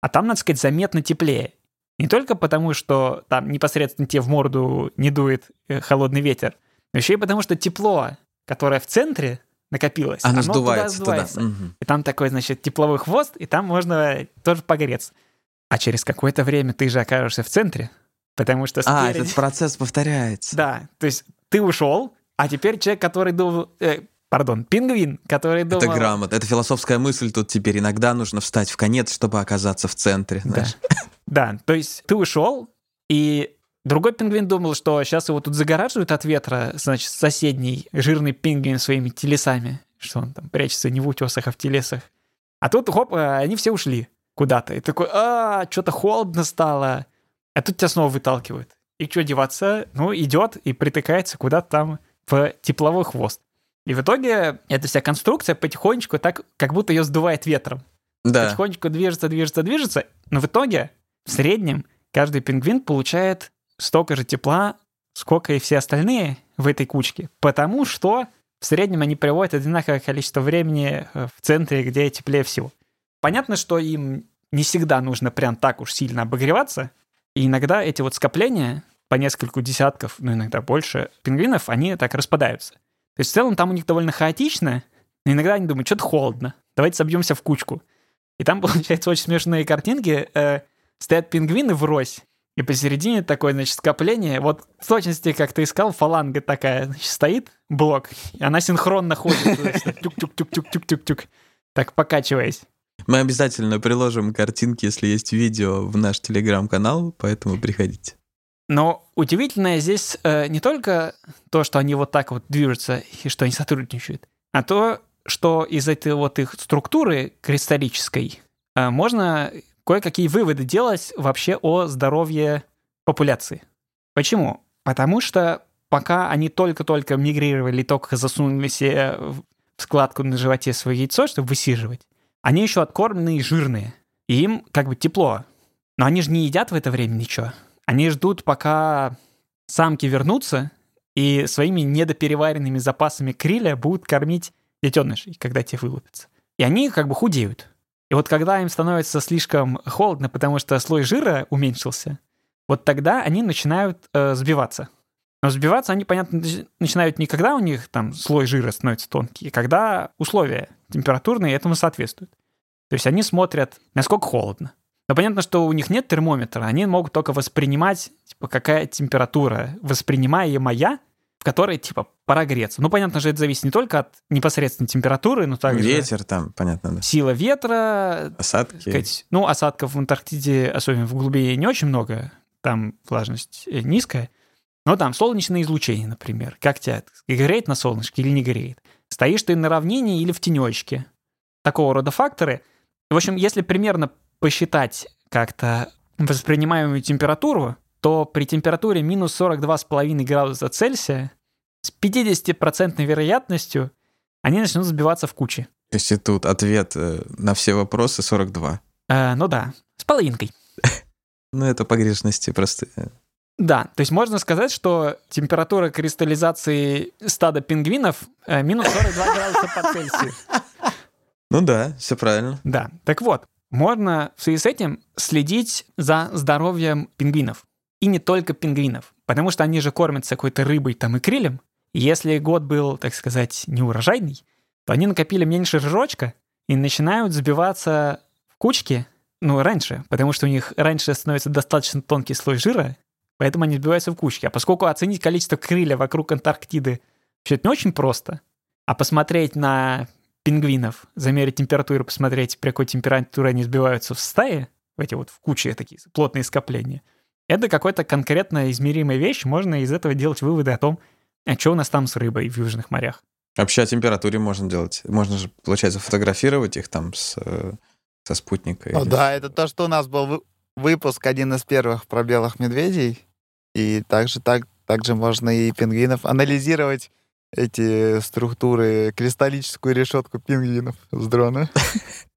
B: А там, надо сказать, заметно теплее. Не только потому, что там непосредственно тебе в морду не дует э, холодный ветер, но еще и потому, что тепло, которое в центре накопилось,
A: Оно
B: туда
A: сдувается туда.
B: сдувается.
A: Мгм.
B: И там такой, значит, тепловой хвост, и там можно тоже погреться. А через какое-то время ты же окажешься в центре, потому что
A: А,
B: спереди...
A: этот [LAUGHS] процесс повторяется.
B: Да, то есть ты ушел, а теперь человек, который думал... э, пардон, пингвин, который думал...
A: Это грамотно. Это философская мысль тут теперь. Иногда нужно встать в конец, чтобы оказаться в центре.
B: Да.
A: знаешь. [LAUGHS]
B: Да, то есть ты ушел, и другой пингвин думал, что сейчас его тут загораживают от ветра, значит, соседний жирный пингвин своими телесами, что он там прячется не в утесах, а в телесах. А тут, хоп, э, они все ушли куда-то. И такой, а, что-то холодно стало. А тут тебя снова выталкивают. И что деваться? Ну, идет и притыкается куда-то там в тепловой хвост. И в итоге эта вся конструкция потихонечку так, как будто ее сдувает ветром
A: Да.
B: потихонечку движется, движется, движется, но в итоге в среднем каждый пингвин получает столько же тепла, сколько и все остальные в этой кучке, потому что в среднем они проводят одинаковое количество времени э, в центре, где теплее всего. Понятно, что им не всегда нужно прям так уж сильно обогреваться, и иногда эти вот скопления по нескольку десятков, ну иногда больше пингвинов, они так распадаются. То есть в целом там у них довольно хаотично, но иногда они думают, что-то холодно, давайте собьемся в кучку. И там, [LAUGHS] получается, очень смешные картинки. Э, стоят пингвины врозь, и посередине такое, значит, скопление. Вот в точности, как ты искал, фаланга такая, значит, стоит, блок, и она синхронно ходит. значит, Тюк-тюк-тюк-тюк-тюк-тюк. Так покачиваясь.
A: Мы обязательно приложим картинки, если есть видео, в наш телеграм-канал, поэтому приходите.
B: Но удивительное здесь э, не только то, что они вот так вот движутся и что они сотрудничают, а то, что из этой вот их структуры кристаллической э, можно кое-какие выводы делать вообще о здоровье популяции. Почему? Потому что пока они только-только мигрировали, только засунули себе в складку на животе свое яйцо, чтобы высиживать, они еще откормленные и жирные. И им как бы тепло. Но они же не едят в это время ничего. Они ждут, пока самки вернутся и своими недопереваренными запасами криля будут кормить детенышей, когда те вылупятся. И они как бы худеют. И вот когда им становится слишком холодно, потому что слой жира уменьшился, вот тогда они начинают э, сбиваться. Но сбиваться они, понятно, нач- начинают не когда у них там слой жира становится тонкий, а когда условия температурные этому соответствуют. То есть они смотрят, насколько холодно. Но понятно, что у них нет термометра, они могут только воспринимать, типа, какая температура воспринимаемая, в которой, типа, пора греться. Ну, понятно же, это зависит не только от непосредственной температуры, но также
A: Ветер там, понятно, да.
B: сила ветра,
A: Осадки.
B: сказать, ну, осадков в Антарктиде, особенно в глубине, не очень много, там влажность э, низкая, но там солнечное излучение, например. Как тебя, греет на солнышке или не греет? Стоишь ты на равнине или в тенечке? Такого рода факторы. В общем, если примерно посчитать как-то воспринимаемую температуру, то при температуре минус 42,5 градуса Цельсия с 50% вероятностью они начнут сбиваться в кучи.
A: То есть и тут ответ э, на все вопросы 42.
B: Э, ну да, с половинкой. [LAUGHS]
A: Ну, это погрешности просто.
B: Да, то есть можно сказать, что температура кристаллизации стада пингвинов э, минус 42 градуса по Цельсию. [LAUGHS]
A: Ну да, все правильно.
B: Да, так вот, можно в связи с этим следить за здоровьем пингвинов. И не только пингвинов, потому что они же кормятся какой-то рыбой там и крилем. И если год был, так сказать, неурожайный, то они накопили меньше жирочка и начинают сбиваться в кучки, ну, раньше, потому что у них раньше становится достаточно тонкий слой жира, поэтому они сбиваются в кучки. А поскольку оценить количество крылья вокруг Антарктиды вообще не очень просто, а посмотреть на пингвинов, замерить температуру, посмотреть, при какой температуре они сбиваются в стае, в эти вот в куче такие плотные скопления, это какая-то конкретно измеримая вещь, можно из этого делать выводы о том, а что у нас там с рыбой в южных морях.
A: Вообще о температуре можно делать. Можно же, получается, фотографировать их там с, э, со спутника.
C: Ну, да, это то, что у нас был выпуск, один из первых про белых медведей. И также, так, также можно и пингвинов анализировать эти структуры, кристаллическую решетку пингвинов с дрона. [LAUGHS]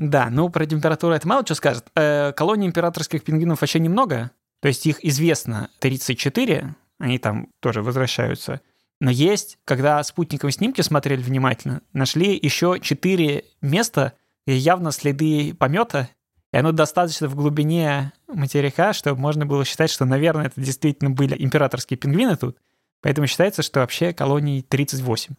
B: Да, ну про температуру это мало что скажет. Э, колонии императорских пингвинов вообще немного. То есть их известно 34, они там тоже возвращаются. Но есть, когда спутниковые снимки смотрели внимательно, нашли еще 4 места, где явно следы помета, и оно достаточно в глубине материка, чтобы можно было считать, что, наверное, это действительно были императорские пингвины тут. Поэтому считается, что вообще колоний 38.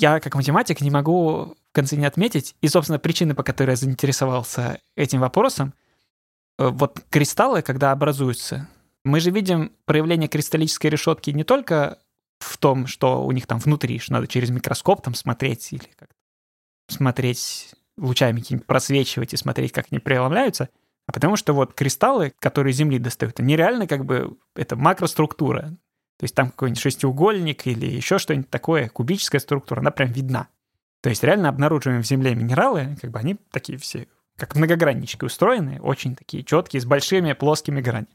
B: Я, как математик, не могу в конце не отметить, и, собственно, причины, по которой я заинтересовался этим вопросом, э, вот кристаллы, когда образуются, мы же видим проявление кристаллической решетки не только в том, что у них там внутри, что надо через микроскоп там смотреть или как смотреть лучами просвечивать и смотреть, как они преломляются, а потому что вот кристаллы, которые Земли достают, они реально как бы, это макроструктура. То есть там какой-нибудь шестиугольник или еще что-нибудь такое, кубическая структура, она прям видна. То есть реально обнаруживаем в Земле минералы, как бы они такие все, как многограннички устроены, очень такие четкие, с большими плоскими гранями.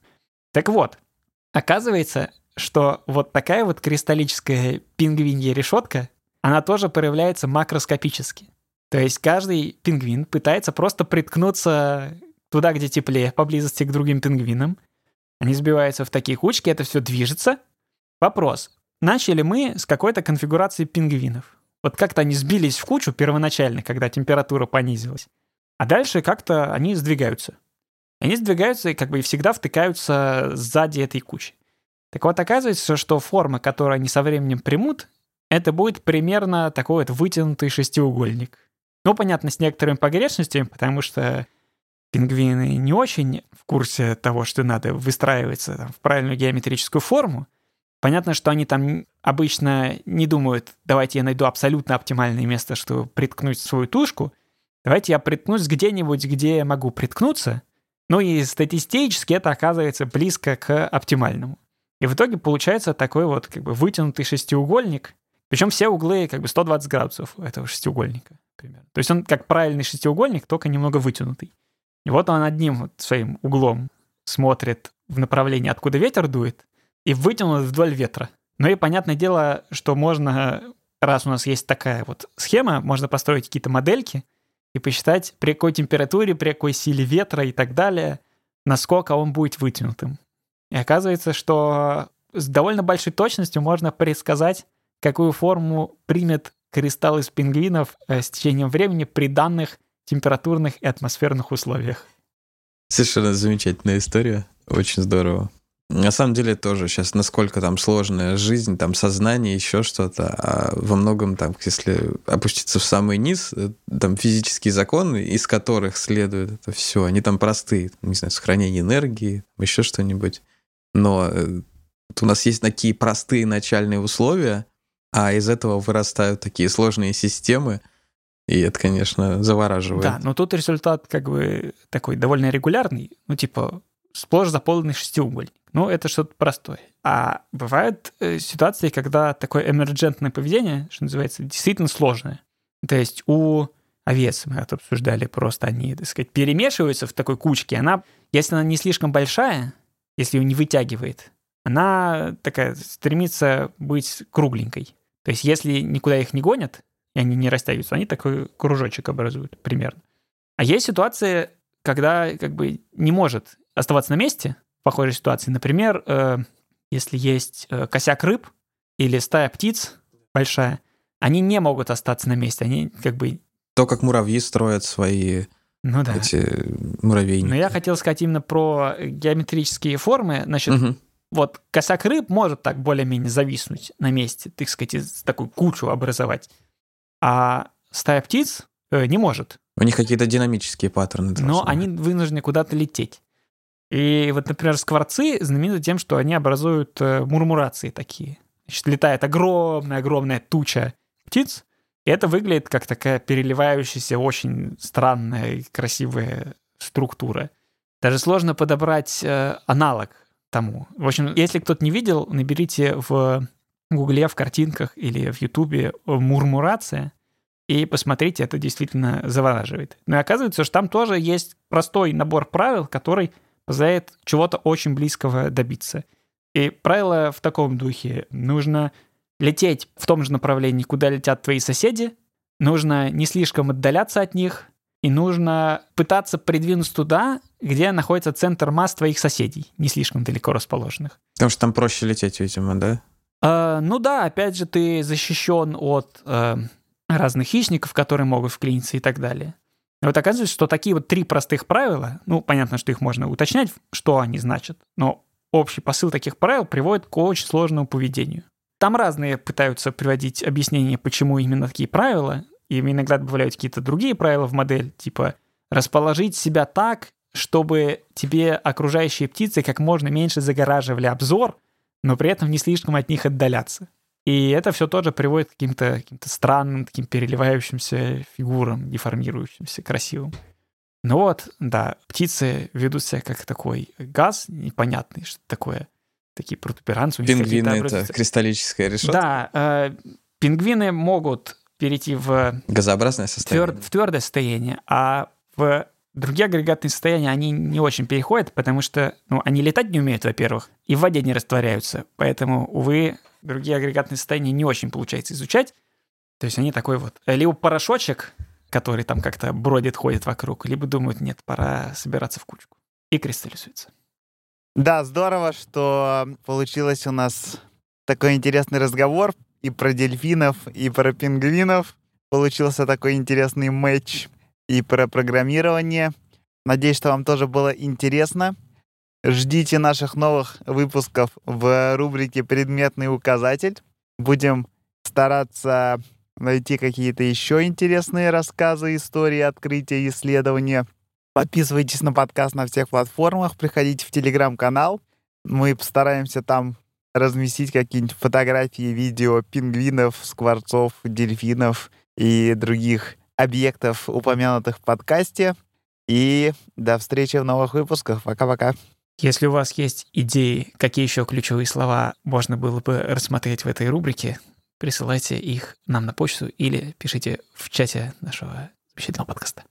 B: Так вот, оказывается, что вот такая вот кристаллическая пингвинья решетка, она тоже проявляется макроскопически. То есть каждый пингвин пытается просто приткнуться туда, где теплее, поблизости к другим пингвинам. Они сбиваются в такие кучки, это все движется, Вопрос. Начали мы с какой-то конфигурации пингвинов. Вот как-то они сбились в кучу первоначально, когда температура понизилась. А дальше как-то они сдвигаются. Они сдвигаются и как бы всегда втыкаются сзади этой кучи. Так вот, оказывается, что форма, которую они со временем примут, это будет примерно такой вот вытянутый шестиугольник. Ну, понятно, с некоторыми погрешностями, потому что пингвины не очень в курсе того, что надо выстраиваться там, в правильную геометрическую форму, Понятно, что они там обычно не думают, давайте я найду абсолютно оптимальное место, чтобы приткнуть свою тушку. Давайте я приткнусь где-нибудь, где я могу приткнуться. Ну и статистически это оказывается близко к оптимальному. И в итоге получается такой вот как бы вытянутый шестиугольник. Причем все углы как бы 120 градусов у этого шестиугольника. Примерно. То есть он как правильный шестиугольник, только немного вытянутый. И вот он одним вот своим углом смотрит в направлении, откуда ветер дует, и вытянут вдоль ветра. Ну и понятное дело, что можно, раз у нас есть такая вот схема, можно построить какие-то модельки и посчитать, при какой температуре, при какой силе ветра и так далее, насколько он будет вытянутым. И оказывается, что с довольно большой точностью можно предсказать, какую форму примет кристалл из пингвинов э, с течением времени при данных температурных и атмосферных условиях.
A: Совершенно замечательная история. Очень здорово. На самом деле тоже сейчас насколько там сложная жизнь, там сознание, еще что-то, а во многом там, если опуститься в самый низ, э, там физические законы, из которых следует это все, они там простые, не знаю, сохранение энергии, еще что-нибудь. Но э, у нас есть такие простые начальные условия, а из этого вырастают такие сложные системы, и это, конечно, завораживает.
B: Да, но тут результат как бы такой довольно регулярный, ну типа сплошь заполненный шестиугольник. Ну, это что-то простое. А бывают э, ситуации, когда такое эмерджентное поведение, что называется, действительно сложное. То есть у овец, мы это обсуждали, просто они, так сказать, перемешиваются в такой кучке. Она, если она не слишком большая, если ее не вытягивает, она такая стремится быть кругленькой. То есть если никуда их не гонят, и они не растягиваются, они такой кружочек образуют примерно. А есть ситуации, когда как бы не может оставаться на месте, похожей ситуации. Например, э, если есть э, косяк рыб или стая птиц большая, они не могут остаться на месте, они как бы...
A: То, как муравьи строят свои
B: ну, да.
A: эти муравейники.
B: Но я хотел сказать именно про геометрические формы. Значит, угу. вот косяк рыб может так более-менее зависнуть на месте, так сказать, такую кучу образовать. А стая птиц э, не может.
A: У них какие-то динамические паттерны.
B: Но они вынуждены куда-то лететь. И вот, например, скворцы знамениты тем, что они образуют э, мурмурации такие. Значит, летает огромная-огромная туча птиц, и это выглядит как такая переливающаяся, очень странная и красивая структура. Даже сложно подобрать э, аналог тому. В общем, если кто-то не видел, наберите в Гугле, в картинках или в Ютубе мурмурация, и посмотрите, это действительно завораживает. Но и оказывается, что там тоже есть простой набор правил, который позволяет чего-то очень близкого добиться. И правило в таком духе. Нужно лететь в том же направлении, куда летят твои соседи, нужно не слишком отдаляться от них, и нужно пытаться придвинуться туда, где находится центр масс твоих соседей, не слишком далеко расположенных.
A: Потому что там проще лететь, видимо, да?
B: Э, ну да, опять же, ты защищен от э, разных хищников, которые могут вклиниться и так далее. И вот оказывается, что такие вот три простых правила, ну, понятно, что их можно уточнять, что они значат, но общий посыл таких правил приводит к очень сложному поведению. Там разные пытаются приводить объяснения, почему именно такие правила, и иногда добавляют какие-то другие правила в модель, типа расположить себя так, чтобы тебе окружающие птицы как можно меньше загораживали обзор, но при этом не слишком от них отдаляться. И это все тоже приводит к каким-то каким странным, таким переливающимся фигурам, деформирующимся, красивым. Ну вот, да, птицы ведут себя как такой газ непонятный, что такое такие протуберанцы.
A: Пингвины — это кристаллическая решетка?
B: Да, э, пингвины могут перейти в...
A: Газообразное состояние.
B: Твер, в твердое состояние, а в другие агрегатные состояния они не очень переходят, потому что ну, они летать не умеют, во-первых, и в воде не растворяются. Поэтому, увы, другие агрегатные состояния не очень получается изучать. То есть они такой вот либо порошочек, который там как-то бродит, ходит вокруг, либо думают, нет, пора собираться в кучку. И кристаллизуется.
C: Да, здорово, что получилось у нас такой интересный разговор и про дельфинов, и про пингвинов. Получился такой интересный матч и про программирование. Надеюсь, что вам тоже было интересно. Ждите наших новых выпусков в рубрике «Предметный указатель». Будем стараться найти какие-то еще интересные рассказы, истории, открытия, исследования — Подписывайтесь на подкаст на всех платформах, приходите в телеграм-канал. Мы постараемся там разместить какие-нибудь фотографии, видео пингвинов, скворцов, дельфинов и других объектов, упомянутых в подкасте. И до встречи в новых выпусках. Пока-пока.
B: Если у вас есть идеи, какие еще ключевые слова можно было бы рассмотреть в этой рубрике, присылайте их нам на почту или пишите в чате нашего замечательного подкаста.